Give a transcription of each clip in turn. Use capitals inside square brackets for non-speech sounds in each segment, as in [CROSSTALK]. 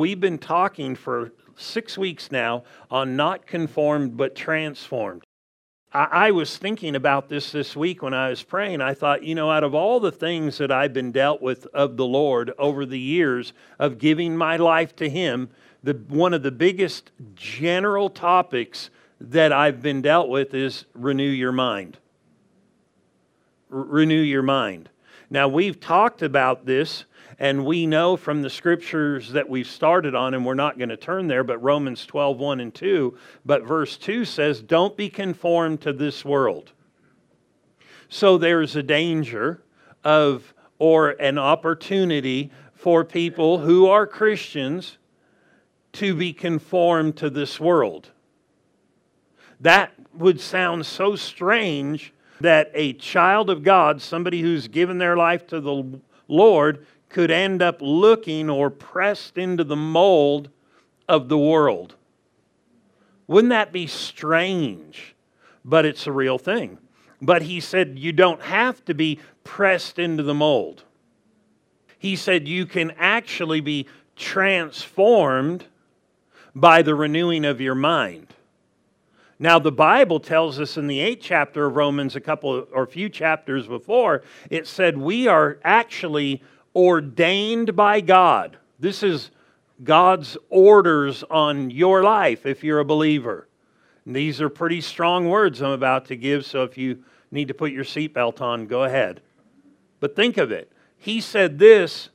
We've been talking for six weeks now on not conformed but transformed. I, I, was thinking about this this week when I was praying. I thought, you know, out of all the things that I've been dealt with of the Lord over the years of giving my life to Him, the, one of the biggest general topics that I've been dealt with is renew your mind. R- renew your mind. Now, we've talked about this and we know from the scriptures that we've started on, and we're not going to turn there, but Romans 12, 1 and 2. But verse 2 says, Don't be conformed to this world. So there's a danger of, or an opportunity for people who are Christians to be conformed to this world. That would sound so strange that a child of God, somebody who's given their life to the Lord, could end up looking or pressed into the mold of the world. Wouldn't that be strange? But it's a real thing. But he said you don't have to be pressed into the mold. He said you can actually be transformed by the renewing of your mind. Now, the Bible tells us in the eighth chapter of Romans, a couple or a few chapters before, it said we are actually ordained by God. This is God's orders on your life if you're a believer. And these are pretty strong words I'm about to give, so if you need to put your seatbelt on, go ahead. But think of it. He said this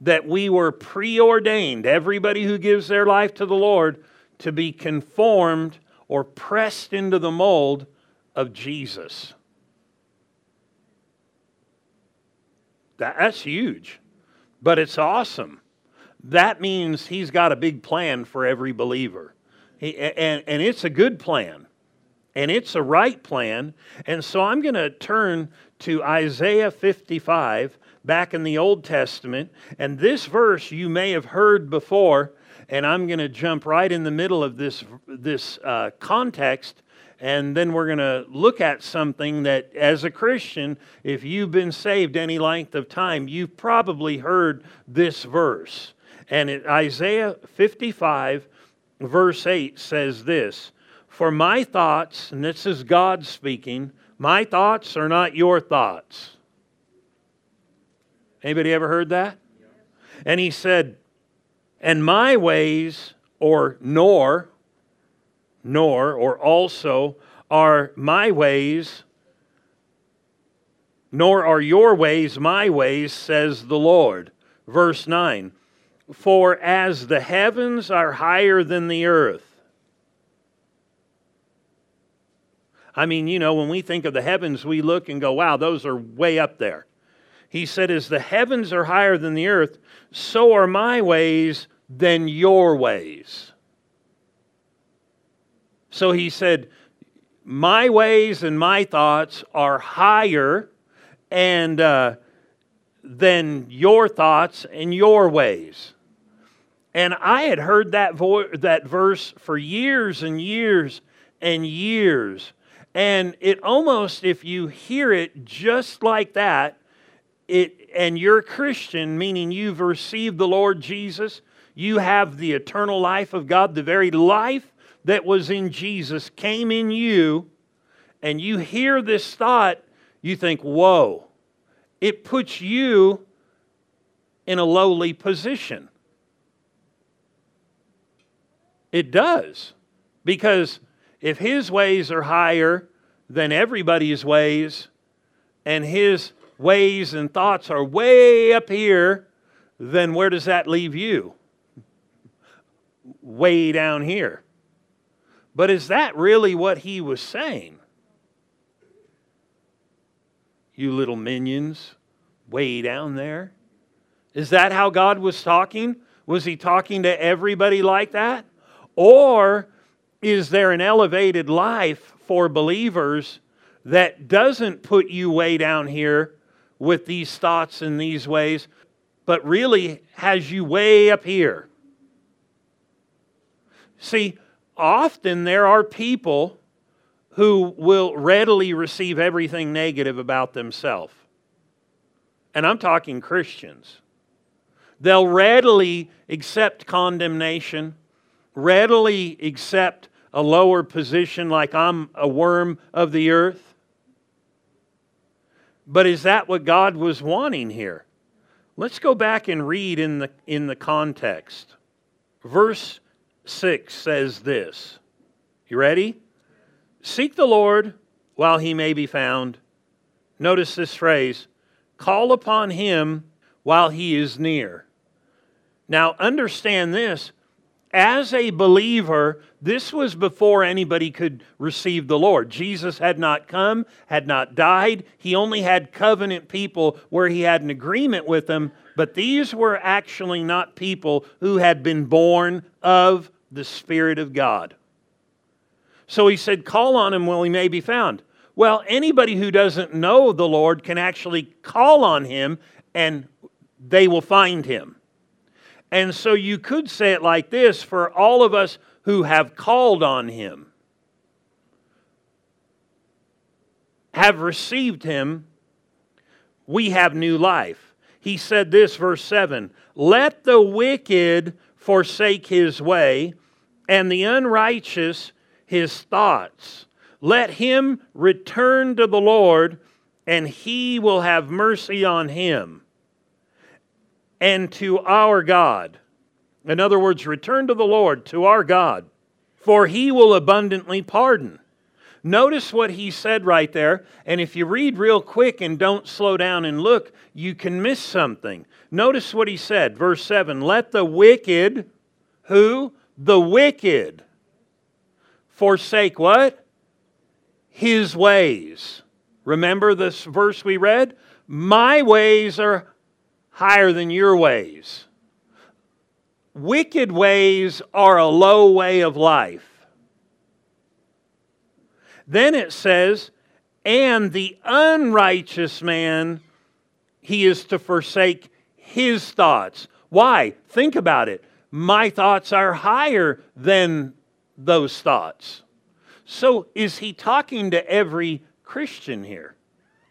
that we were preordained, everybody who gives their life to the Lord, to be conformed or pressed into the mold of Jesus. That's huge, but it's awesome. That means he's got a big plan for every believer. He, and, and it's a good plan, and it's a right plan. And so I'm going to turn to Isaiah 55 back in the Old Testament. And this verse you may have heard before, and I'm going to jump right in the middle of this, this uh, context and then we're going to look at something that, as a Christian, if you've been saved any length of time, you've probably heard this verse. And it, Isaiah 55, verse 8 says this For my thoughts, and this is God speaking, my thoughts are not your thoughts. Anybody ever heard that? And he said, And my ways, or nor, nor or also are my ways, nor are your ways my ways, says the Lord. Verse 9 For as the heavens are higher than the earth, I mean, you know, when we think of the heavens, we look and go, wow, those are way up there. He said, As the heavens are higher than the earth, so are my ways than your ways. So he said, My ways and my thoughts are higher and uh, than your thoughts and your ways. And I had heard that, vo- that verse for years and years and years. And it almost, if you hear it just like that, it, and you're a Christian, meaning you've received the Lord Jesus, you have the eternal life of God, the very life that was in Jesus came in you, and you hear this thought, you think, whoa, it puts you in a lowly position. It does. Because if his ways are higher than everybody's ways, and his ways and thoughts are way up here, then where does that leave you? Way down here. But is that really what he was saying? You little minions, way down there? Is that how God was talking? Was he talking to everybody like that? Or is there an elevated life for believers that doesn't put you way down here with these thoughts and these ways, but really has you way up here? See, often there are people who will readily receive everything negative about themselves. And I'm talking Christians. They'll readily accept condemnation, readily accept a lower position like I'm a worm of the earth. But is that what God was wanting here? Let's go back and read in the, in the context. Verse 6 says this. You ready? Seek the Lord while he may be found. Notice this phrase call upon him while he is near. Now, understand this as a believer, this was before anybody could receive the Lord. Jesus had not come, had not died. He only had covenant people where he had an agreement with them, but these were actually not people who had been born of the Spirit of God. So he said, Call on him while he may be found. Well, anybody who doesn't know the Lord can actually call on him and they will find him. And so you could say it like this for all of us who have called on him, have received him, we have new life. He said this, verse 7 Let the wicked forsake his way, and the unrighteous his thoughts. Let him return to the Lord, and he will have mercy on him and to our God. In other words, return to the Lord, to our God, for he will abundantly pardon. Notice what he said right there, and if you read real quick and don't slow down and look, you can miss something. Notice what he said, verse 7 Let the wicked, who? The wicked, forsake what? His ways. Remember this verse we read? My ways are higher than your ways. Wicked ways are a low way of life. Then it says, and the unrighteous man, he is to forsake his thoughts. Why? Think about it. My thoughts are higher than those thoughts. So, is he talking to every Christian here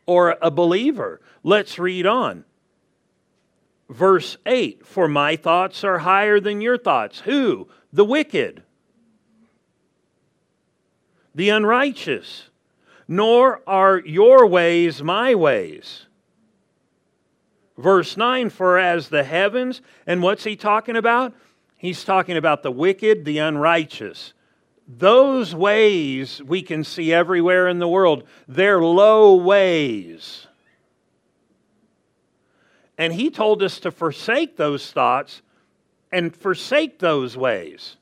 or a believer? Let's read on. Verse 8 For my thoughts are higher than your thoughts. Who? The wicked, the unrighteous. Nor are your ways my ways. Verse 9 For as the heavens, and what's he talking about? He's talking about the wicked, the unrighteous. Those ways we can see everywhere in the world. They're low ways. And he told us to forsake those thoughts and forsake those ways.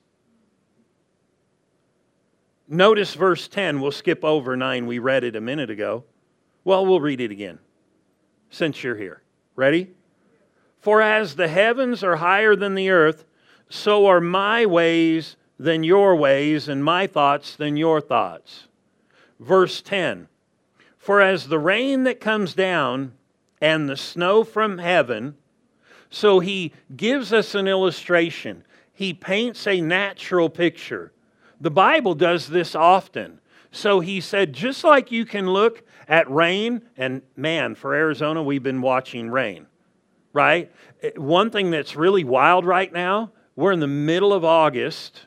Notice verse 10. We'll skip over 9. We read it a minute ago. Well, we'll read it again since you're here. Ready? For as the heavens are higher than the earth, so are my ways than your ways, and my thoughts than your thoughts. Verse 10 For as the rain that comes down and the snow from heaven. So he gives us an illustration. He paints a natural picture. The Bible does this often. So he said, just like you can look at rain, and man, for Arizona, we've been watching rain, right? Eh, one thing that's really wild right now, we're in the middle of August,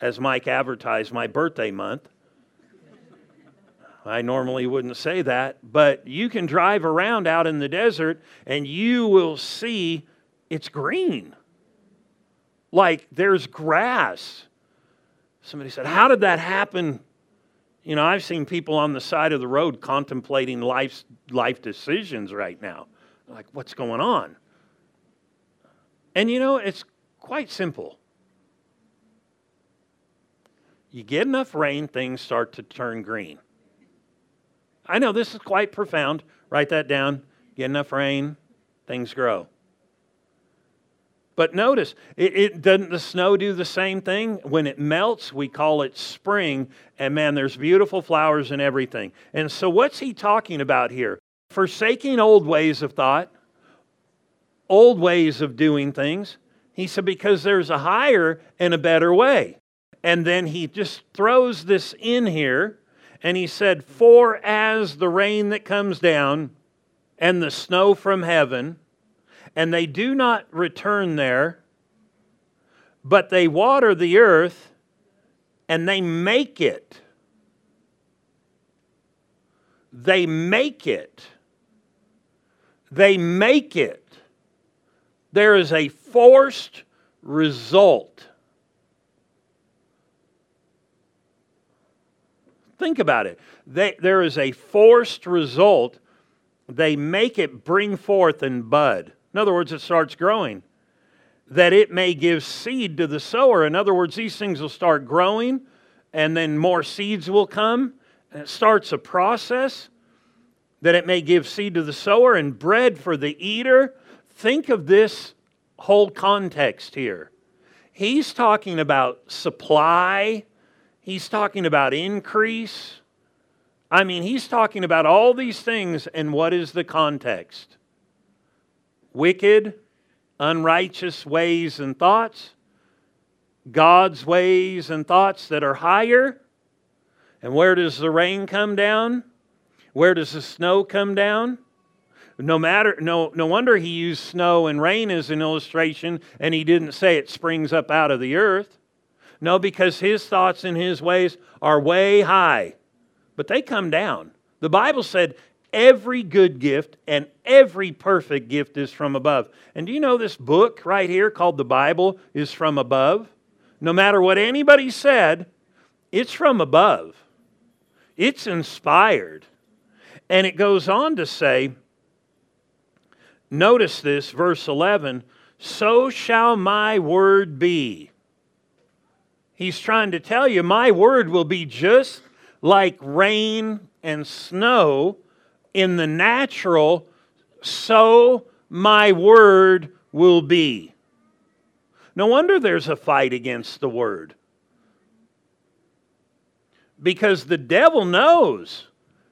as Mike advertised, my birthday month. I normally wouldn't say that, but you can drive around out in the desert and you will see it's green. Like there's grass. Somebody said, How did that happen? You know, I've seen people on the side of the road contemplating life's, life decisions right now. Like, what's going on? And you know, it's quite simple. You get enough rain, things start to turn green. I know this is quite profound. Write that down. Get enough rain, things grow. But notice, it, it, doesn't the snow do the same thing? When it melts, we call it spring, and man, there's beautiful flowers and everything. And so, what's he talking about here? Forsaking old ways of thought, old ways of doing things. He said, because there's a higher and a better way. And then he just throws this in here and he said, For as the rain that comes down and the snow from heaven, and they do not return there, but they water the earth and they make it. They make it. They make it. There is a forced result. Think about it. They, there is a forced result. They make it bring forth and bud. In other words, it starts growing. That it may give seed to the sower. In other words, these things will start growing and then more seeds will come. And it starts a process that it may give seed to the sower and bread for the eater. Think of this whole context here. He's talking about supply, he's talking about increase. I mean, he's talking about all these things, and what is the context? Wicked, unrighteous ways and thoughts, God's ways and thoughts that are higher. And where does the rain come down? Where does the snow come down? No matter no no wonder he used snow and rain as an illustration and he didn't say it springs up out of the earth. No, because his thoughts and his ways are way high, but they come down. The Bible said every good gift and every perfect gift is from above. And do you know this book right here called the Bible is from above? No matter what anybody said, it's from above. It's inspired. And it goes on to say, notice this, verse 11, so shall my word be. He's trying to tell you, my word will be just like rain and snow in the natural, so my word will be. No wonder there's a fight against the word. Because the devil knows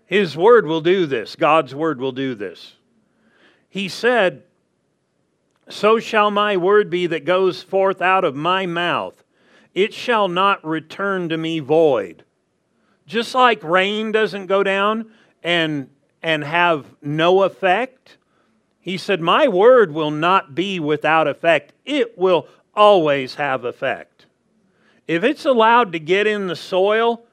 his word will do this, God's word will do this. He said, So shall my word be that goes forth out of my mouth. It shall not return to me void. Just like rain doesn't go down and and have no effect? He said, My word will not be without effect, it will always have effect. If it's allowed to get in the soil,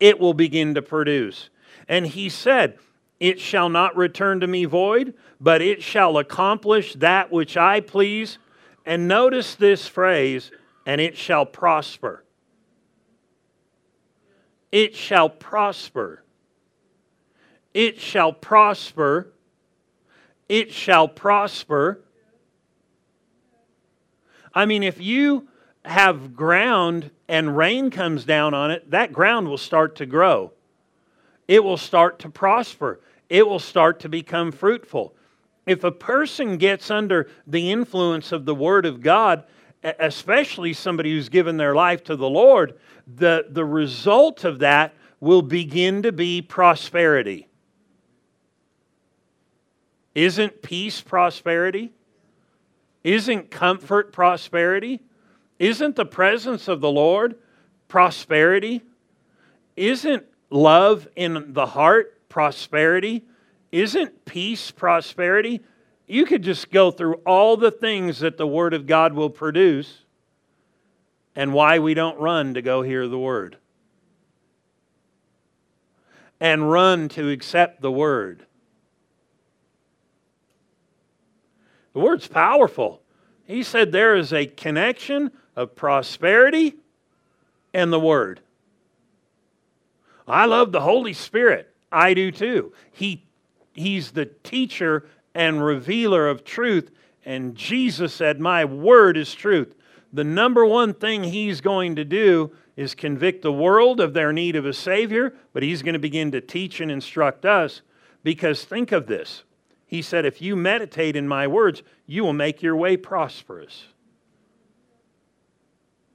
it will begin to produce. And he said, It shall not return to me void, but it shall accomplish that which I please. And notice this phrase, and it shall prosper. It shall prosper it shall prosper. It shall prosper. I mean, if you have ground and rain comes down on it, that ground will start to grow. It will start to prosper. It will start to become fruitful. If a person gets under the influence of the Word of God, especially somebody who's given their life to the Lord, the, the result of that will begin to be prosperity. Isn't peace prosperity? Isn't comfort prosperity? Isn't the presence of the Lord prosperity? Isn't love in the heart prosperity? Isn't peace prosperity? You could just go through all the things that the Word of God will produce and why we don't run to go hear the Word and run to accept the Word The word's powerful. He said there is a connection of prosperity and the word. I love the Holy Spirit. I do too. He, he's the teacher and revealer of truth. And Jesus said, My word is truth. The number one thing he's going to do is convict the world of their need of a Savior, but he's going to begin to teach and instruct us. Because think of this he said, If you meditate in my words, you will make your way prosperous.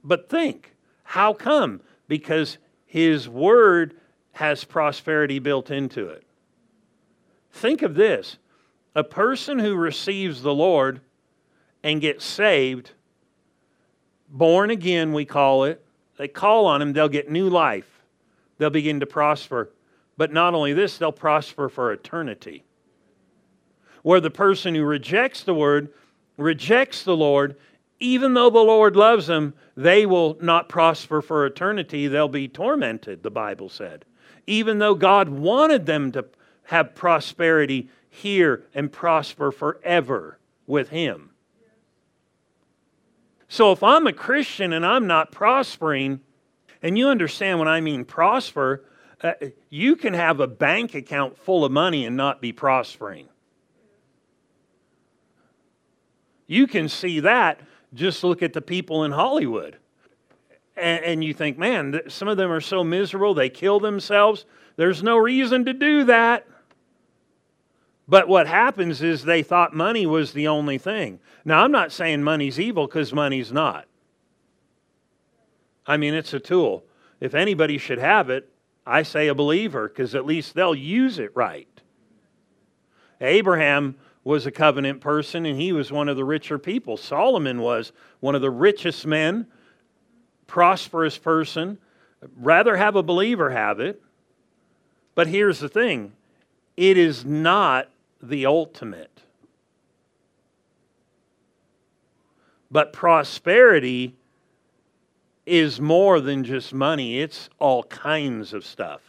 But think, how come? Because his word has prosperity built into it. Think of this a person who receives the Lord and gets saved, born again, we call it, they call on him, they'll get new life. They'll begin to prosper. But not only this, they'll prosper for eternity. where the person who rejects the word rejects the Lord, even though the Lord loves them, they will not prosper for eternity. They'll be tormented, the Bible said. Even though God wanted them to have prosperity here and prosper forever with Him. So if I'm a Christian and I'm not prospering, and you understand when I mean prosper, uh, you can have a bank account full of money and not be prospering. You can see that. Just look at the people in Hollywood. And, and you think, man, some of them are so miserable, they kill themselves. There's no reason to do that. But what happens is they thought money was the only thing. Now, I'm not saying money's evil because money's not. I mean, it's a tool. If anybody should have it, I say a believer because at least they'll use it right. Abraham was a covenant person and he was one of the richer people. Solomon was one of the richest men, prosperous person. Rather have a believer have it. But here's the thing it is not the ultimate. But prosperity is more than just money, it's all kinds of stuff.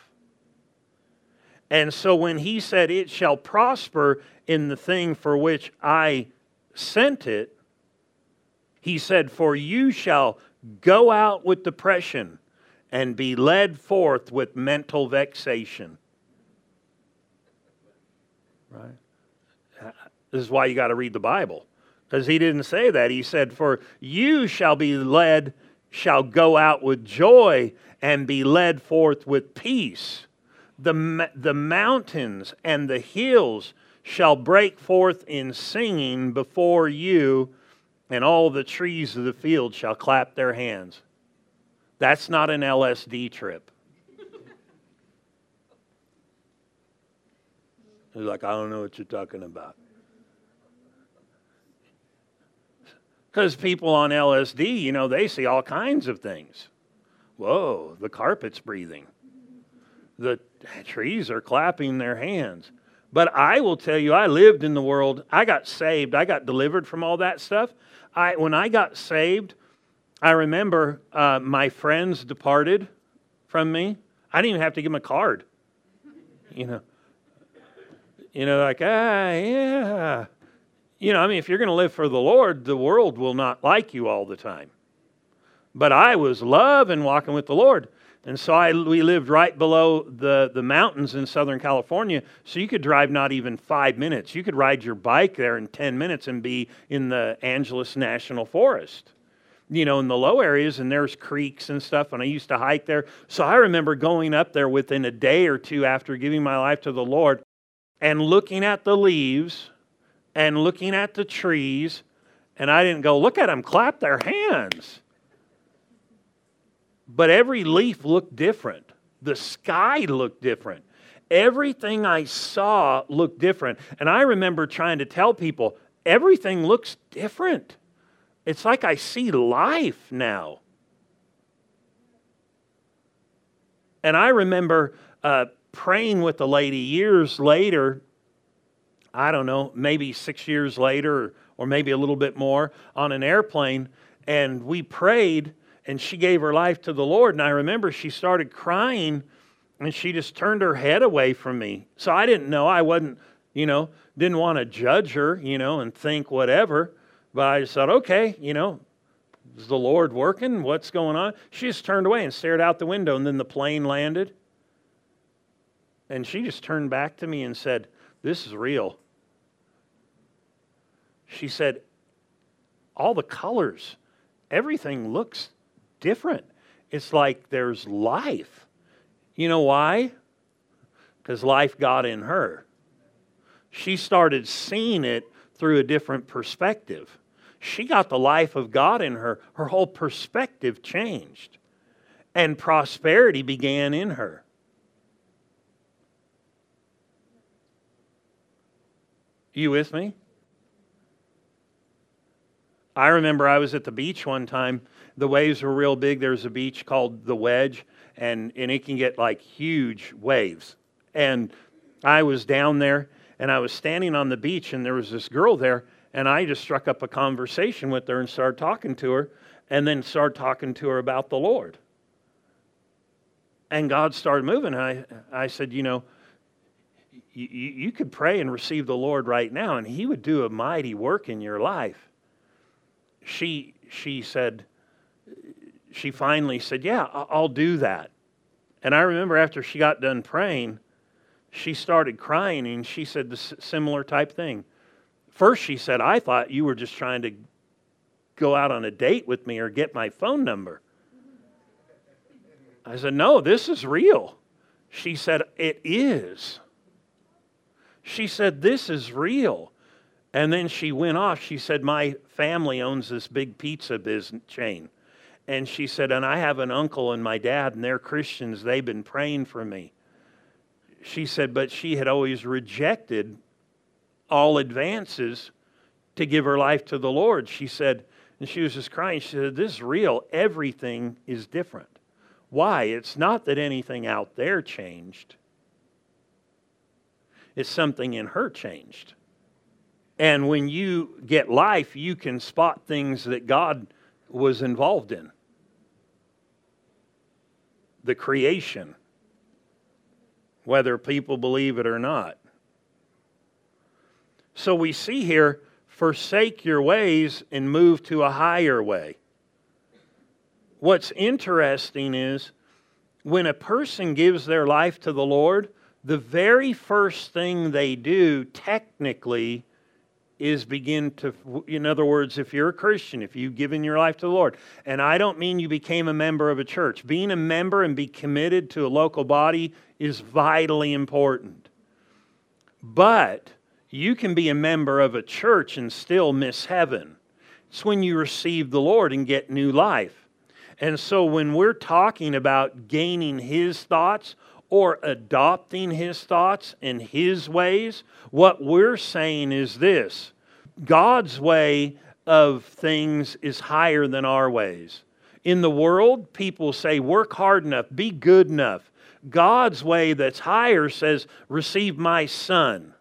And so when he said, It shall prosper in the thing for which I sent it, he said, For you shall go out with depression and be led forth with mental vexation. Right? This is why you got to read the Bible. Because he didn't say that. He said, For you shall be led, shall go out with joy and be led forth with peace. The, the mountains and the hills shall break forth in singing before you, and all the trees of the field shall clap their hands. That's not an LSD trip. He's like, I don't know what you're talking about. Because people on LSD, you know, they see all kinds of things. Whoa, the carpet's breathing. The trees are clapping their hands. But I will tell you, I lived in the world. I got saved. I got delivered from all that stuff. I, when I got saved, I remember uh, my friends departed from me. I didn't even have to give them a card. You know, you know, like ah, yeah. You know, I mean, if you're going to live for the Lord, the world will not like you all the time. But I was loving walking with the Lord. And so I, we lived right below the, the mountains in Southern California. So you could drive not even five minutes. You could ride your bike there in 10 minutes and be in the Angeles National Forest, you know, in the low areas. And there's creeks and stuff. And I used to hike there. So I remember going up there within a day or two after giving my life to the Lord and looking at the leaves and looking at the trees. And I didn't go, look at them clap their hands but every leaf looked different. The sky looked different. Everything I saw looked different. And I remember trying to tell people, everything looks different. It's like I see life now. And I remember uh, praying with a lady years later, I don't know, maybe six years later, or maybe a little bit more, on an airplane. And we prayed and she gave her life to the Lord. And I remember she started crying and she just turned her head away from me. So I didn't know. I wasn't, you know, didn't want to judge her, you know, and think whatever. But I just thought, okay, you know, is the Lord working? What's going on? She just turned away and stared out the window. And then the plane landed. And she just turned back to me and said, This is real. She said, All the colors, everything looks different. It's like there's life. You know why? Because life got in her. She started seeing it through a different perspective. She got the life of God in her. Her whole perspective changed. And prosperity began in her. You with me? I remember I was at the beach one time the waves were real big. There's a beach called the Wedge, and, and it can get like huge waves. And I was down there, and I was standing on the beach, and there was this girl there, and I just struck up a conversation with her and started talking to her, and then started talking to her about the Lord. And God started moving. I, I said, You know, you, you could pray and receive the Lord right now, and He would do a mighty work in your life. She, she said, she finally said, Yeah, I'll do that. And I remember after she got done praying, she started crying and she said the similar type thing. First, she said, I thought you were just trying to go out on a date with me or get my phone number. I said, No, this is real. She said, It is. She said, This is real. And then she went off. She said, My family owns this big pizza business chain. And she said, And I have an uncle and my dad, and they're Christians. They've been praying for me. She said, But she had always rejected all advances to give her life to the Lord. She said, and she was just crying. She said, This is real. Everything is different. Why? It's not that anything out there changed, it's something in her changed. And when you get life, you can spot things that God was involved in the creation, whether people believe it or not. So we see here forsake your ways and move to a higher way. What's interesting is when a person gives their life to the Lord, the very first thing they do technically is begin to, in other words, if you're a Christian, if you've given your life to the Lord, and I don't mean you became a member of a church, being a member and be committed to a local body is vitally important. But you can be a member of a church and still miss heaven. It's when you receive the Lord and get new life. And so when we're talking about gaining His thoughts, or adopting his thoughts and his ways. What we're saying is this God's way of things is higher than our ways. In the world, people say, work hard enough, be good enough. God's way that's higher says, receive my son.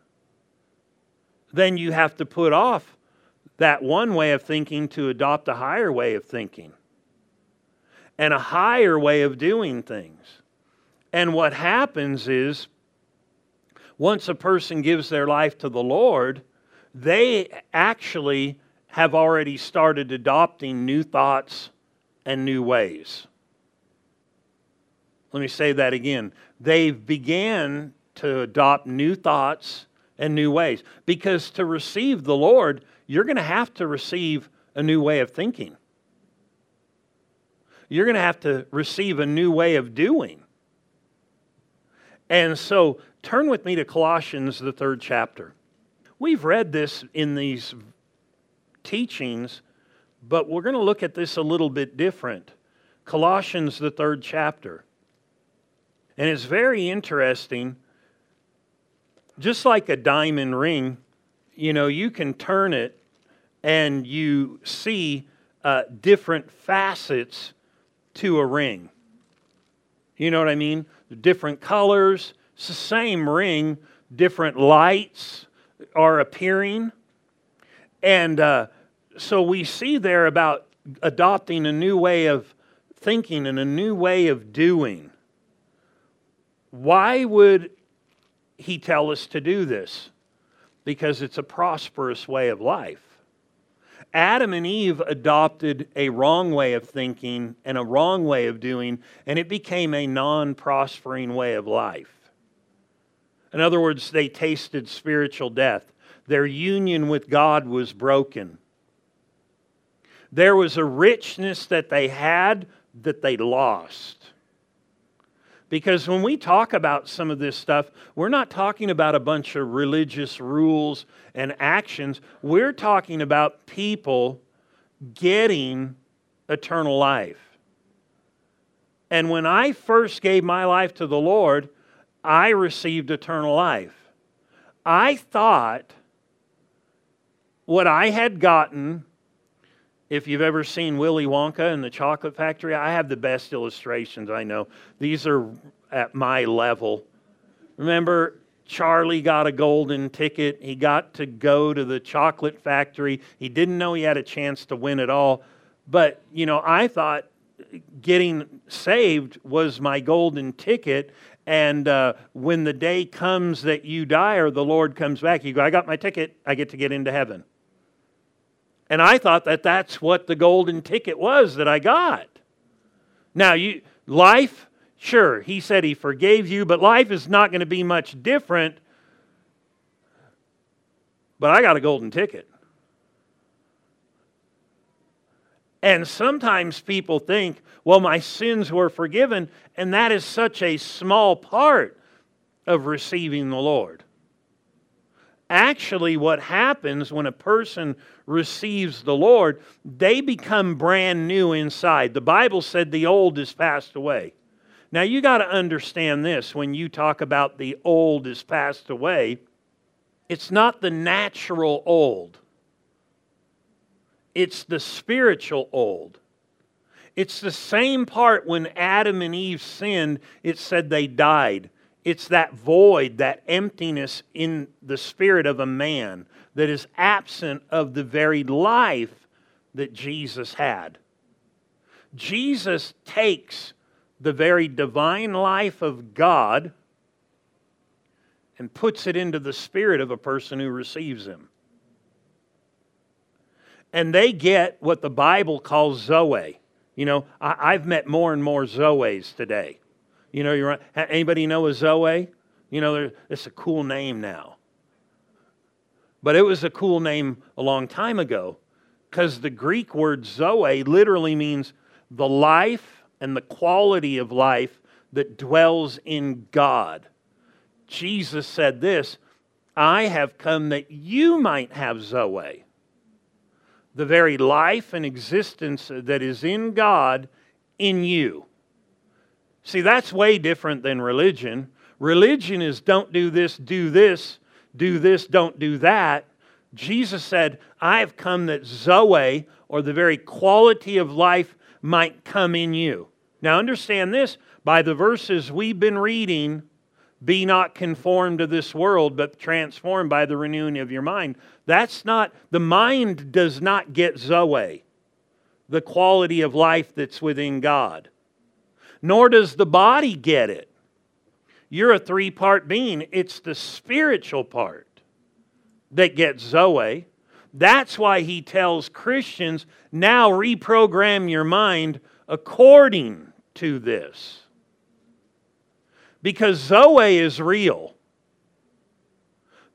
Then you have to put off that one way of thinking to adopt a higher way of thinking and a higher way of doing things. And what happens is, once a person gives their life to the Lord, they actually have already started adopting new thoughts and new ways. Let me say that again. They've began to adopt new thoughts and new ways. Because to receive the Lord, you're going to have to receive a new way of thinking. You're going to have to receive a new way of doing. And so turn with me to Colossians, the third chapter. We've read this in these teachings, but we're going to look at this a little bit different. Colossians, the third chapter. And it's very interesting. Just like a diamond ring, you know, you can turn it and you see uh, different facets to a ring. You know what I mean? Different colors. It's the same ring, different lights are appearing. And uh, so we see there about adopting a new way of thinking and a new way of doing. Why would he tell us to do this? Because it's a prosperous way of life. Adam and Eve adopted a wrong way of thinking and a wrong way of doing, and it became a non prospering way of life. In other words, they tasted spiritual death. Their union with God was broken. There was a richness that they had that they lost. Because when we talk about some of this stuff, we're not talking about a bunch of religious rules and actions. We're talking about people getting eternal life. And when I first gave my life to the Lord, I received eternal life. I thought what I had gotten if you've ever seen Willy Wonka and the Chocolate Factory, I have the best illustrations I know. These are at my level. Remember, Charlie got a golden ticket. He got to go to the chocolate factory. He didn't know he had a chance to win at all. But, you know, I thought getting saved was my golden ticket. And uh, when the day comes that you die or the Lord comes back, you go, I got my ticket, I get to get into heaven. And I thought that that's what the golden ticket was that I got. Now, you, life, Sure, he said he forgave you, but life is not going to be much different. But I got a golden ticket. And sometimes people think, well, my sins were forgiven, and that is such a small part of receiving the Lord. Actually, what happens when a person receives the Lord, they become brand new inside. The Bible said the old is passed away. Now, you got to understand this when you talk about the old is passed away, it's not the natural old, it's the spiritual old. It's the same part when Adam and Eve sinned, it said they died. It's that void, that emptiness in the spirit of a man that is absent of the very life that Jesus had. Jesus takes the very divine life of God and puts it into the spirit of a person who receives him. And they get what the Bible calls Zoe. You know, I, have met more and more Zoes today. You know, you're anybody know a Zoe? You know, it's a cool name now. But it was a cool name a long time ago because the Greek word Zoe literally means the life and the quality of life that dwells in God. Jesus said this I have come that you might have Zoe. The very life and existence that is in God in you. See, that's way different than religion. Religion is don't do this, do this, do this, don't do that. Jesus said, I have come that Zoe, or the very quality of life, might come in you. Now, understand this by the verses we've been reading be not conformed to this world, but transformed by the renewing of your mind. That's not, the mind does not get Zoe, the quality of life that's within God, nor does the body get it. You're a three part being, it's the spiritual part that gets Zoe. That's why he tells Christians now reprogram your mind according to this. Because Zoe is real.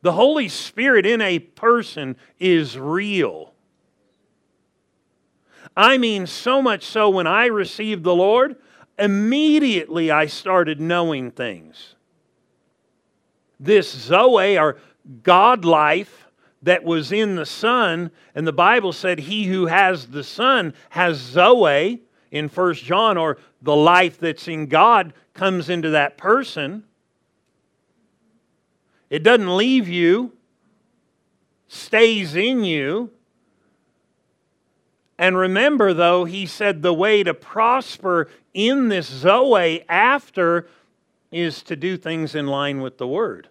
The Holy Spirit in a person is real. I mean, so much so when I received the Lord, immediately I started knowing things. This Zoe, or God life, that was in the Son, and the Bible said, He who has the Son has Zoe in First John, or the life that's in God comes into that person. It doesn't leave you, stays in you. And remember, though, he said the way to prosper in this Zoe after is to do things in line with the Word.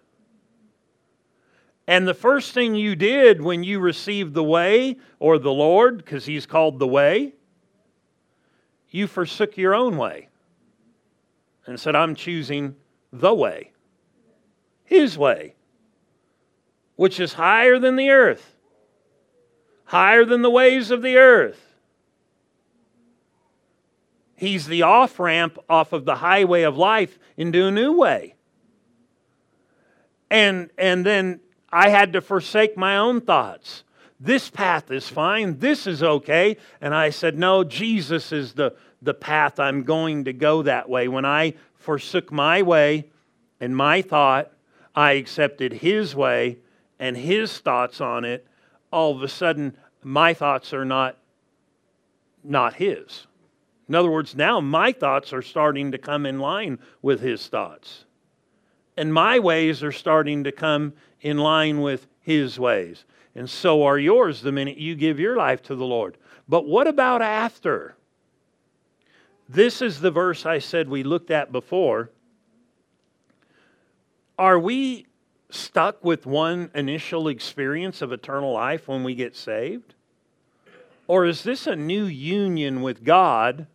And the first thing you did when you received the way or the Lord, because he's called the way, you forsook your own way and said, I'm choosing the way, His way, which is higher than the earth, higher than the ways of the earth. He's the off ramp off of the highway of life into a new way. And, and then I had to forsake my own thoughts. This path is fine. This is okay. And I said, No, Jesus is the, the path I'm going to go that way. When I forsook my way and my thought, I accepted His way and His thoughts on it. All of a sudden, my thoughts are not, not His. In other words, now my thoughts are starting to come in line with His thoughts. And my ways are starting to come in line with His ways. And so are yours the minute you give your life to the Lord. But what about after? This is the verse I said we looked at before. Are we stuck with one initial experience of eternal life when we get saved? Or is this a new union with God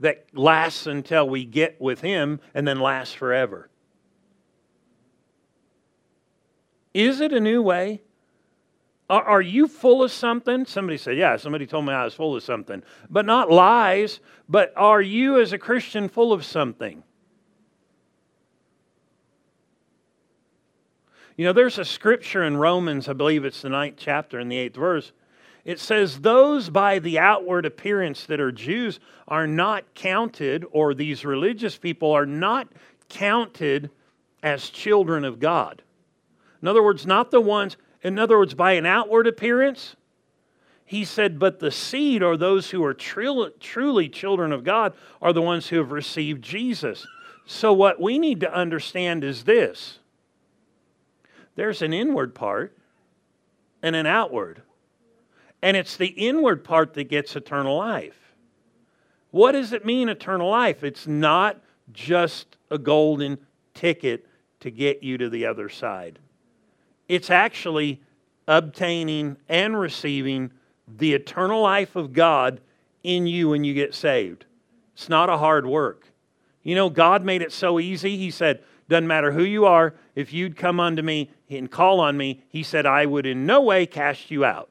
that lasts until we get with Him and then lasts forever? Is it a new way? Are, you full of something? Somebody said, Yeah, somebody told me I was full of something. But not lies, but are you as a Christian full of something? You know, there's a scripture in Romans, I believe it's the ninth chapter in the eighth verse. It says, Those by the outward appearance that are Jews are not counted, or these religious people are not counted as children of God. In other words, not the ones, in other words, by an outward appearance, he said, but the seed, or those who are truly, truly children of God, are the ones who have received Jesus. So, what we need to understand is this there's an inward part and an outward. And it's the inward part that gets eternal life. What does it mean, eternal life? It's not just a golden ticket to get you to the other side it's actually obtaining and receiving the eternal life of God in you when you get saved. It's not a hard work. You know, God made it so easy. He said, Doesn't matter who you are, if you'd come unto me and call on me, He said, I would in no way cast you out.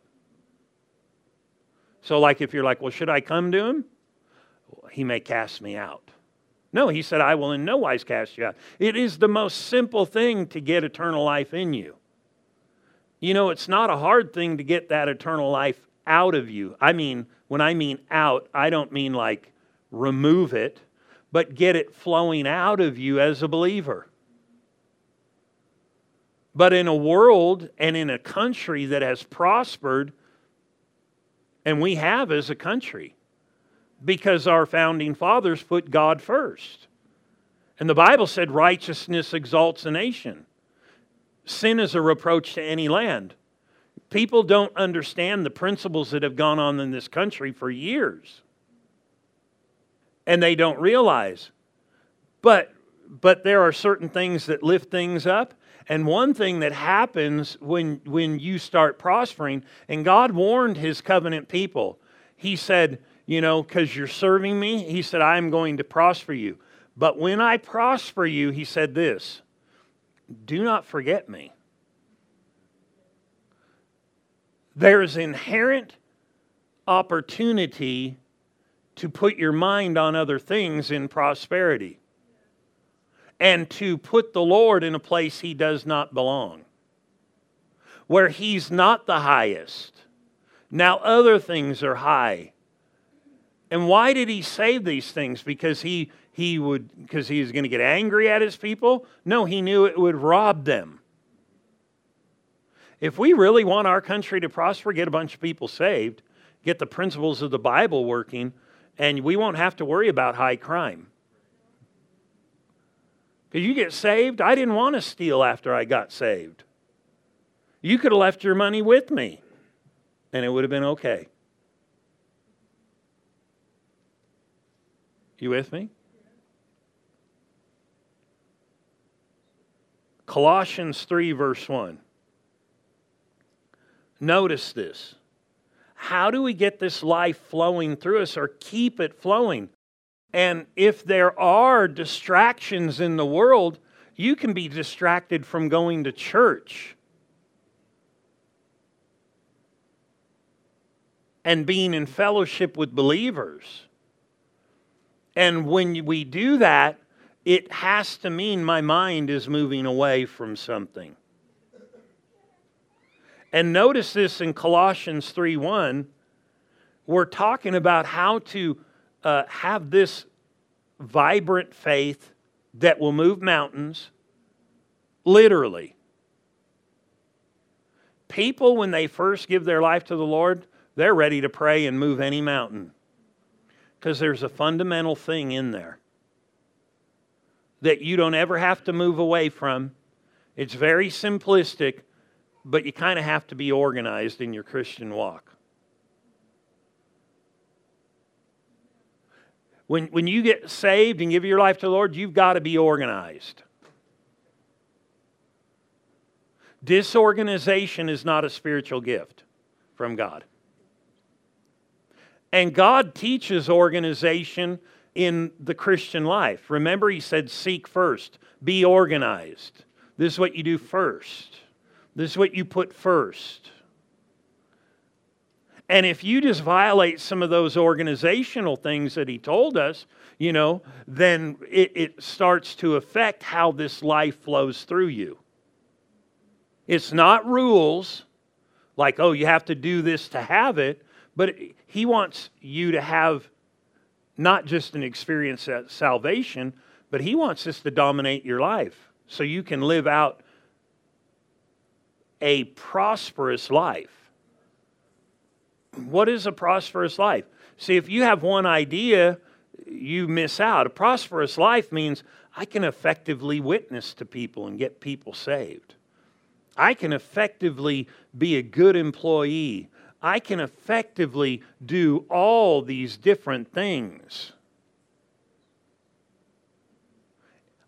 So, like, if you're like, Well, should I come to Him? He may cast me out. No, He said, I will in no wise cast you out. It is the most simple thing to get eternal life in you. You know, it's not a hard thing to get that eternal life out of you. I mean, when I mean out, I don't mean like remove it, but get it flowing out of you as a believer. But in a world and in a country that has prospered, and we have as a country, because our founding fathers put God first. And the Bible said righteousness exalts a nation sin is a reproach to any land. People don't understand the principles that have gone on in this country for years. And they don't realize. But but there are certain things that lift things up. And one thing that happens when when you start prospering, and God warned his covenant people. He said, you know, because you're serving me, he said, I'm going to prosper you. But when I prosper you, he said this do not forget me. There's inherent opportunity to put your mind on other things in prosperity and to put the Lord in a place he does not belong, where he's not the highest. Now, other things are high. And why did he save these things? Because he he would because he was going to get angry at his people no he knew it would rob them if we really want our country to prosper get a bunch of people saved get the principles of the bible working and we won't have to worry about high crime because you get saved i didn't want to steal after i got saved you could have left your money with me and it would have been okay you with me Colossians 3, verse 1. Notice this. How do we get this life flowing through us or keep it flowing? And if there are distractions in the world, you can be distracted from going to church and being in fellowship with believers. And when we do that, it has to mean my mind is moving away from something. And notice this in Colossians 3 1. We're talking about how to uh, have this vibrant faith that will move mountains, literally. People, when they first give their life to the Lord, they're ready to pray and move any mountain because there's a fundamental thing in there that you don't ever have to move away from. It's very simplistic, but you kind of have to be organized in your Christian walk. When, when you get saved and give your life to the Lord, you've got to be organized. Disorganization is not a spiritual gift from God. And God teaches organization in the Christian life. Remember, He said, seek first, be organized. This is what you do first, this is what you put first. And if you just violate some of those organizational things that he told us, you know, then it, it, starts to affect how this life flows through you. It's not rules like, oh, you have to do this to have it, but he wants you to have not just an experience at salvation, but he wants this to dominate your life so you can live out a prosperous life. What is a prosperous life? See, if you have one idea, you miss out. A prosperous life means I can effectively witness to people and get people saved. I can effectively be a good employee. I can effectively do all these different things.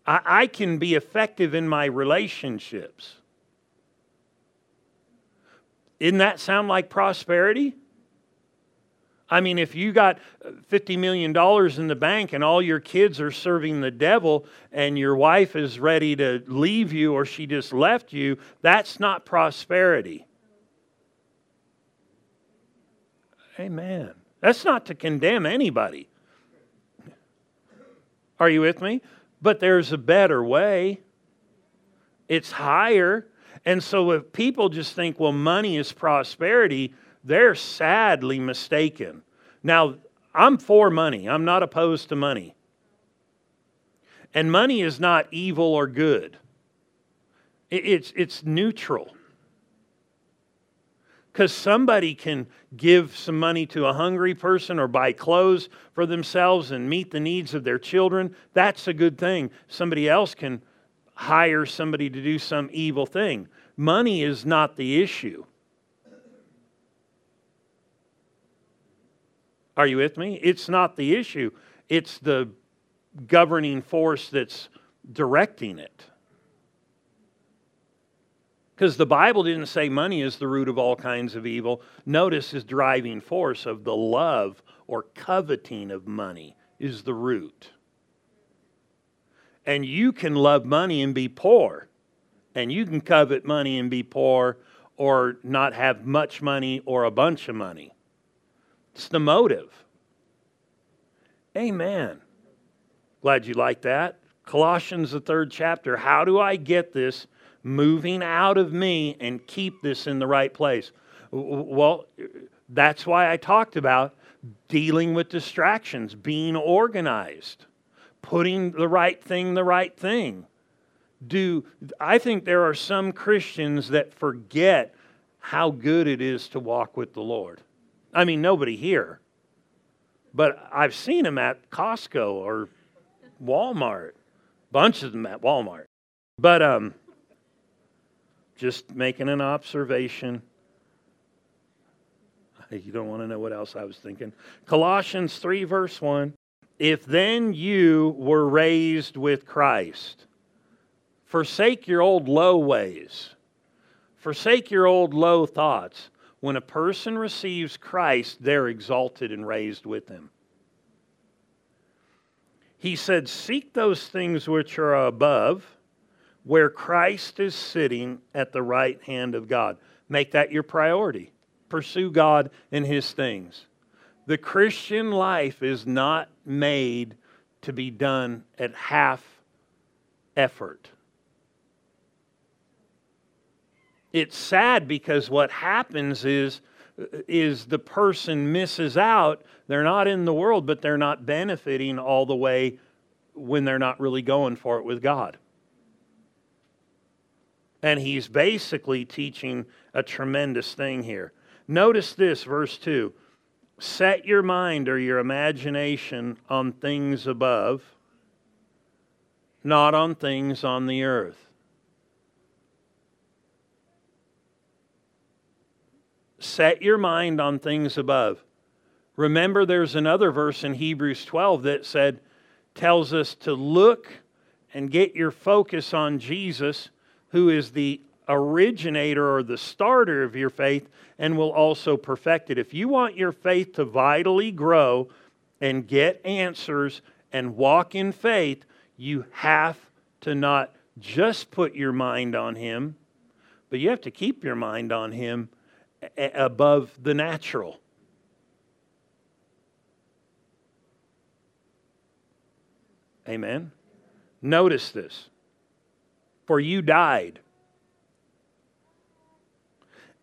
I, I can be effective in my relationships. Didn't that sound like prosperity? I mean, if you got uh, $50 million in the bank and all your kids are serving the devil and your wife is ready to leave you or she just left you, that's not prosperity. Amen. That's not to condemn anybody. Are you with me? But there's a better way. It's higher. And so if people just think, well, money is prosperity, they're sadly mistaken. Now, I'm for money, I'm not opposed to money. And money is not evil or good, it's, it's neutral. Because somebody can give some money to a hungry person or buy clothes for themselves and meet the needs of their children. That's a good thing. Somebody else can hire somebody to do some evil thing. Money is not the issue. Are you with me? It's not the issue, it's the governing force that's directing it. Because the Bible didn't say money is the root of all kinds of evil. Notice his driving force of the love or coveting of money is the root. And you can love money and be poor. And you can covet money and be poor or not have much money or a bunch of money. It's the motive. Amen. Glad you like that. Colossians, the third chapter. How do I get this moving out of me and keep this in the right place? Well, that's why I talked about dealing with distractions, being organized, putting the right thing the right thing. Do I think there are some Christians that forget how good it is to walk with the Lord? I mean, nobody here. But I've seen them at Costco or Walmart. Bunch of them at Walmart. But um, just making an observation. You don't want to know what else I was thinking. Colossians 3, verse 1. If then you were raised with Christ, forsake your old low ways, forsake your old low thoughts when a person receives Christ, they're exalted and raised with him. He said, Seek those things which are above, where Christ is sitting at the right hand of God. Make that your priority. Pursue God and His things. The Christian life is not made to be done at half effort. It's sad because what happens is uh, is the person misses out. They're not in the world but they're not benefiting all the way when they're not really going for it with god. And he's basically teaching a tremendous thing here. Notice this verse 2 set your mind or your imagination on things above not on things on the earth Set your mind on things above. Remember, there's another verse in Hebrews 12 that said, tells us to look and get your focus on Jesus, who is the originator or the starter of your faith and will also perfect it. If you want your faith to vitally grow and get answers and walk in faith, you have to not just put your mind on Him, but you have to keep your mind on Him above the natural. Amen. Notice this. For you died,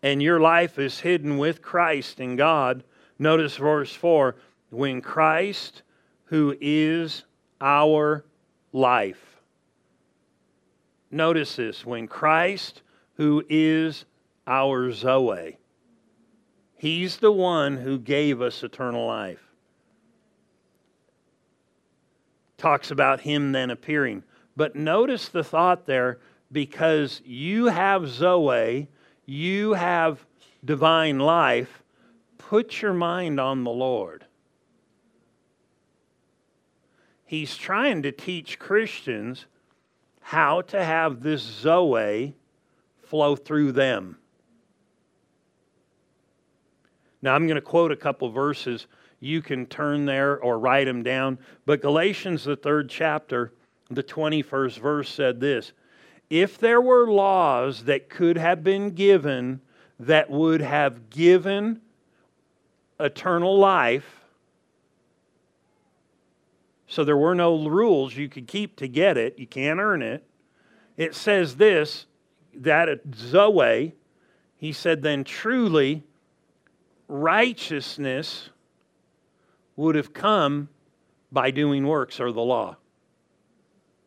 and your life is hidden with Christ in God. Notice verse 4 when Christ, who is our life, notice this when Christ, who is our Zoe, He's the one who gave us eternal life. Talks about Him then appearing. But notice the thought there because you have Zoe, you have divine life, put your mind on the Lord. He's trying to teach Christians how to have this Zoe flow through them. Now, I'm going to quote a couple verses. You can turn there or write them down. But Galatians, the third chapter, the 21st verse said this If there were laws that could have been given that would have given eternal life, so there were no rules you could keep to get it, you can't earn it. It says this that Zoe, he said, then truly righteousness would have come by doing works or the law.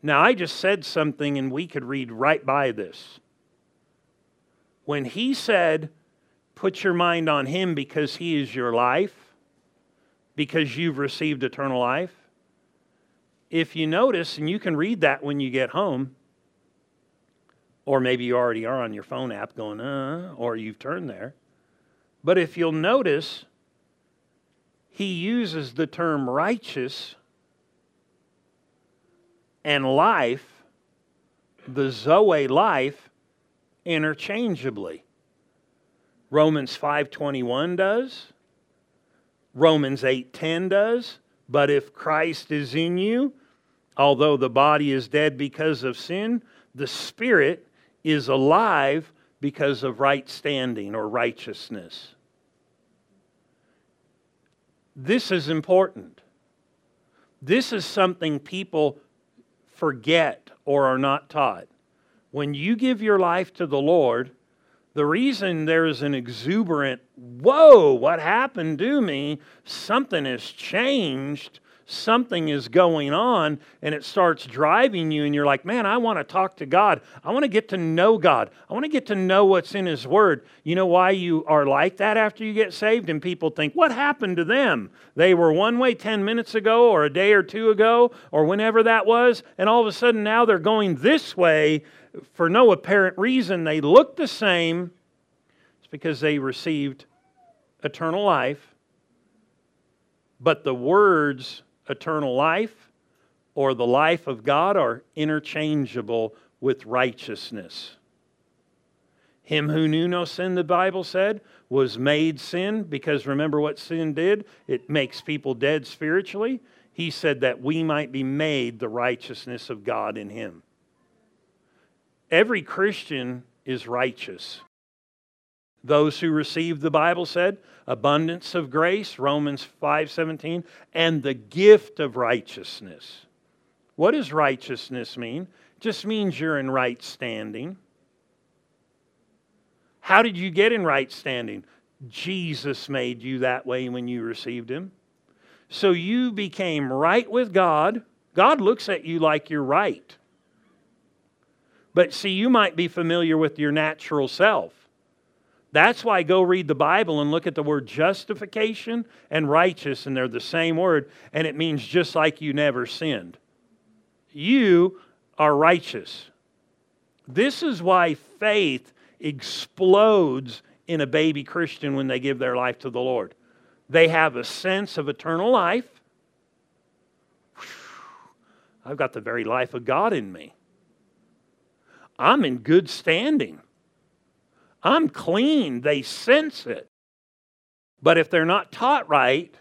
Now, I just said something and we could read right by this. When he said, Put your mind on him because he is your life, because you've received eternal life, if you notice, and you can read that when you get home, or maybe you already are on your phone app going, uh, or you've turned there. But if you'll notice, he uses the term righteous and life, the Zoe life, interchangeably. Romans 5:21 does. Romans 8:10 does. But if Christ is in you, although the body is dead because of sin, the spirit is alive because of right standing or righteousness. This is important. This is something people forget or are not taught. When you give your life to the Lord, the reason there is an exuberant, whoa, what happened to me? Something has changed something is going on and it starts driving you, and you're like, man, I want to talk to God. I want to get to know God. I want to get to know what's in His Word. You know why you are like that after you get saved? And people think, what happened to them? They were one way 10 minutes ago, or a day or two ago, or whenever that was, and all of a sudden now they're going this way for no apparent reason. They look the same. It's because they received eternal life. But the words eternal life or the life of God are interchangeable with righteousness. Him who knew no sin, the Bible said, was made sin because remember what sin did? It makes people dead spiritually. He said that we might be made the righteousness of God in him. Every Christian is righteous. Those who received the Bible said, abundance of grace, Romans 5:17, and the gift of righteousness. What does righteousness mean? Just means you're in right standing. How did you get in right standing? Jesus made you that way when you received him. So you became right with God. God looks at you like you're right. But see, you might be familiar with your natural self. That's why go read the Bible and look at the word justification and righteous, and they're the same word, and it means just like you never sinned. You are righteous. This is why faith explodes in a baby Christian when they give their life to the Lord. They have a sense of eternal life. I've got the very life of God in me. I'm in good standing. I'm clean. They sense it. But if they're not taught right,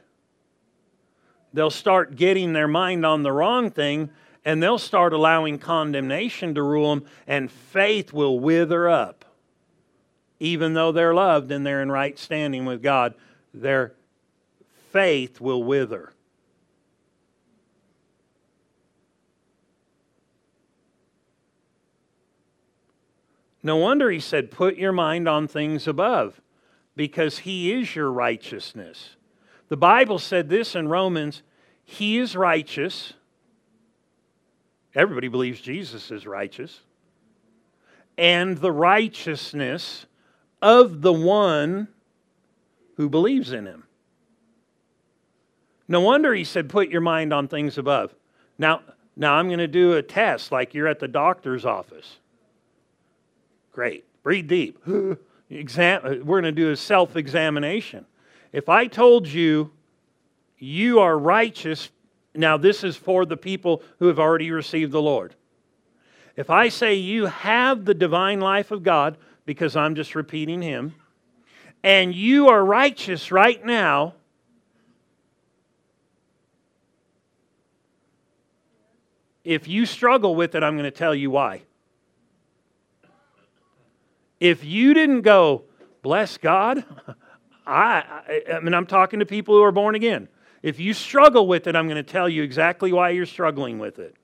they'll start getting their mind on the wrong thing and they'll start allowing condemnation to rule them, and faith will wither up. Even though they're loved and they're in right standing with God, their faith will wither. No wonder he said, Put your mind on things above, because he is your righteousness. The Bible said this in Romans He is righteous. Everybody believes Jesus is righteous. And the righteousness of the one who believes in him. No wonder he said, Put your mind on things above. Now, now I'm going to do a test like you're at the doctor's office. Great. Breathe deep. [LAUGHS] Exam- we're going to do a self examination. If I told you you are righteous, now this is for the people who have already received the Lord. If I say you have the divine life of God, because I'm just repeating Him, and you are righteous right now, if you struggle with it, I'm going to tell you why. If you didn't go, bless God, [LAUGHS] I, I, mean, I'm talking to people who are born again. If you struggle with it, I'm going to tell you exactly why you're struggling with it.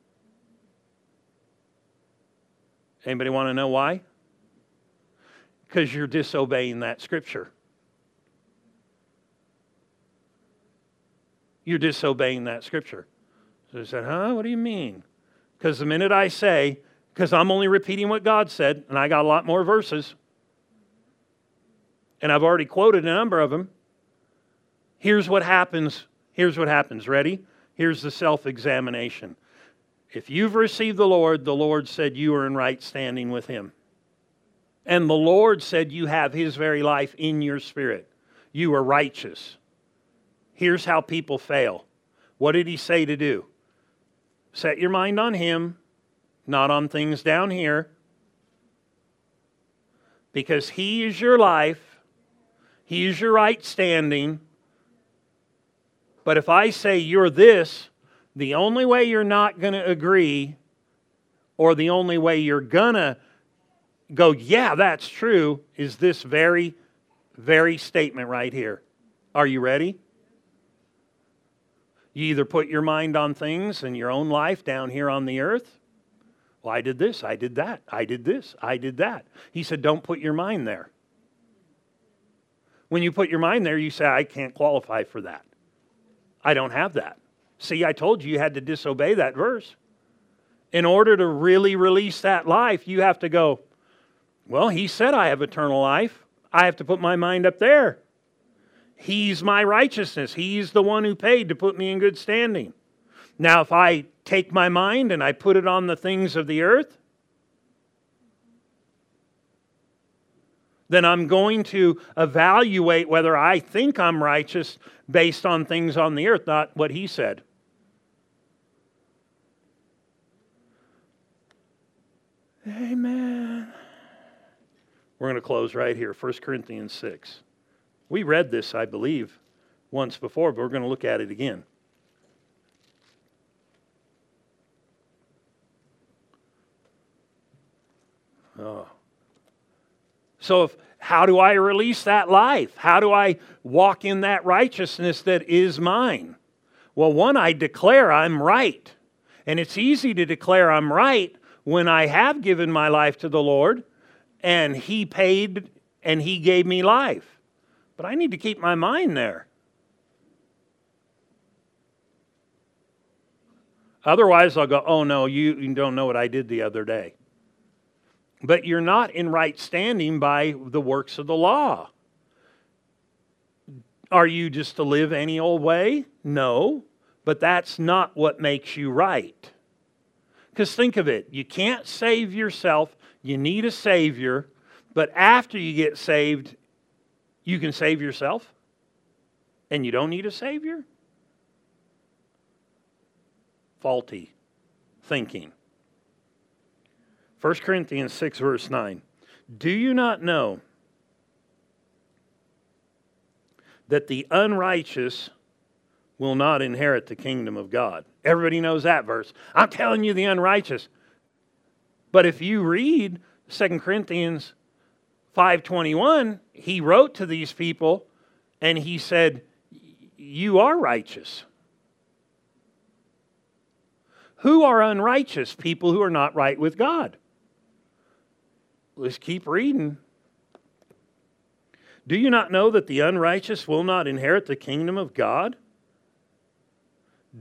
Anybody want to know why? Because you're disobeying that scripture. You're disobeying that scripture. So I said, huh? What do you mean? Because the minute I say, because I'm only repeating what God said, and I got a lot more verses. And I've already quoted a number of them. Here's what happens. Here's what happens. Ready? Here's the self examination. If you've received the Lord, the Lord said you are in right standing with Him. And the Lord said you have His very life in your spirit. You are righteous. Here's how people fail. What did He say to do? Set your mind on Him not on things down here. Because He is your life, He is your right standing. But if I say you're this, the only way you're not going to agree, or the only way you're going to go, yeah, that's true, is this very, very statement right here. Are you ready? You either put your mind on things and your own life down here on the earth, well, I did this, I did that, I did this, I did that. He said, Don't put your mind there. When you put your mind there, you say, I can't qualify for that. I don't have that. See, I told you you had to disobey that verse. In order to really release that life, you have to go, Well, he said I have eternal life. I have to put my mind up there. He's my righteousness. He's the one who paid to put me in good standing. Now, if I take my mind and I put it on the things of the earth, then I'm going to evaluate whether I think I'm righteous based on things on the earth, not what he said. Amen. We're going to close right here 1 Corinthians 6. We read this, I believe, once before, but we're going to look at it again. Oh. So, if, how do I release that life? How do I walk in that righteousness that is mine? Well, one, I declare I'm right. And it's easy to declare I'm right when I have given my life to the Lord and He paid and He gave me life. But I need to keep my mind there. Otherwise, I'll go, oh no, you, you don't know what I did the other day. But you're not in right standing by the works of the law. Are you just to live any old way? No, but that's not what makes you right. Because think of it you can't save yourself, you need a Savior, but after you get saved, you can save yourself, and you don't need a Savior? Faulty thinking. 1 Corinthians 6, verse 9. Do you not know that the unrighteous will not inherit the kingdom of God. Everybody knows that verse. I'm telling you, the unrighteous. But if you read 2 Corinthians 5:21, he wrote to these people and he said, "You are righteous." Who are unrighteous? People who are not right with God. Let's keep reading. Do you not know that the unrighteous will not inherit the kingdom of God?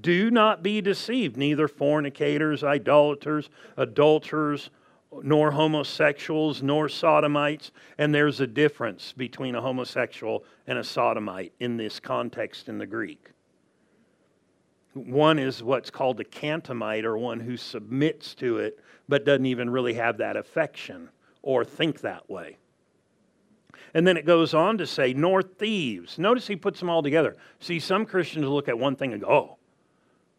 Do not be deceived, neither fornicators, idolaters, adulterers, nor homosexuals, nor sodomites. And there's a difference between a homosexual and a sodomite in this context in the Greek. One is what's called a catamite, or one who submits to it but doesn't even really have that affection or think that way. And then it goes on to say, nor thieves. Notice he puts them all together. See, some Christians look at one thing and go, oh.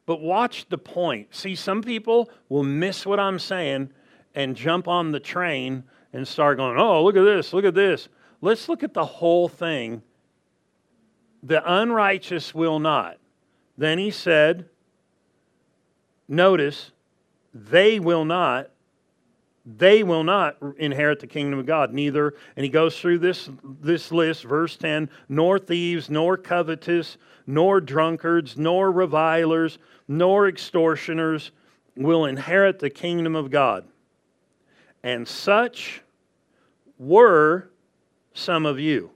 But watch the point. See, some people will miss what I'm saying and jump on the train and start going, oh, look at this, look at this. Let's look at the whole thing. The unrighteous will not. Then he said, notice, they will not they will not inherit the kingdom of God. Neither, and he goes through this, this list, verse 10 nor thieves, nor covetous, nor drunkards, nor revilers, nor extortioners will inherit the kingdom of God. And such were some of you.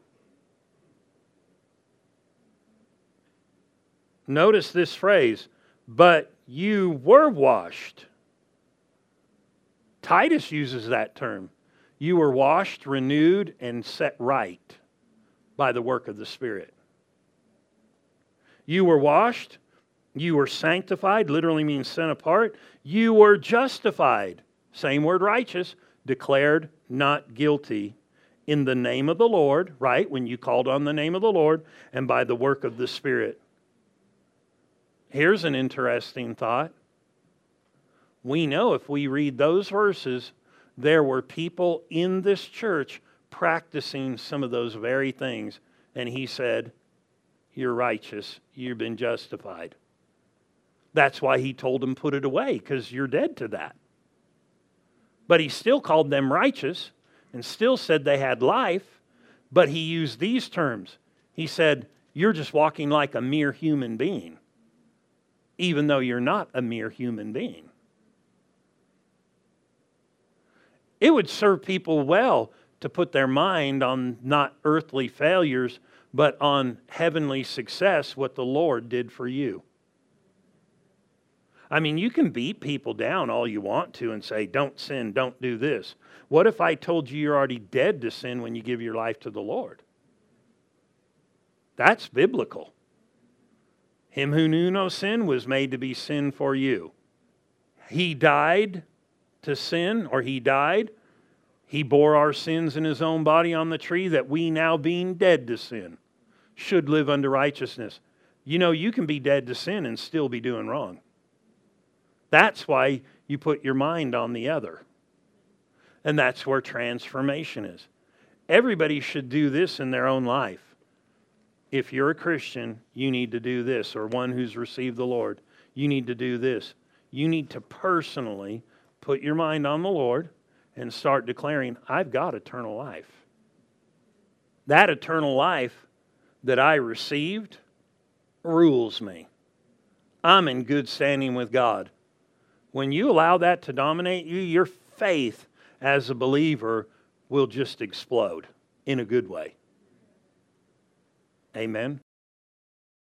Notice this phrase, but you were washed Titus uses that term. You were washed, renewed, and set right by the work of the Spirit. You were washed, you were sanctified, literally means set apart. You were justified, same word righteous, declared not guilty in the name of the Lord, right? When you called on the name of the Lord, and by the work of the Spirit. Here's an interesting thought we know if we read those verses, there were people in this church practicing some of those very things. And he said, You're righteous. You've been justified. That's why he told them, Put it away, because you're dead to that. But he still called them righteous and still said they had life, but he used these terms. He said, You're just walking like a mere human being, even though you're not a mere human being. It would serve people well to put their mind on not earthly failures, but on heavenly success, what the Lord did for you. I mean, you can beat people down all you want to and say, don't sin, don't do this. What if I told you you're already dead to sin when you give your life to the Lord? That's biblical. Him who knew no sin was made to be sin for you. He died to sin, or he died. He bore our sins in his own body on the tree that we, now being dead to sin, should live under righteousness. You know, you can be dead to sin and still be doing wrong. That's why you put your mind on the other. And that's where transformation is. Everybody should do this in their own life. If you're a Christian, you need to do this, or one who's received the Lord, you need to do this. You need to personally put your mind on the Lord and start declaring, I've got eternal life. That eternal life that I received rules me. I'm in good standing with God. When you allow that to dominate you, your faith as a believer will just explode in a good way. Amen.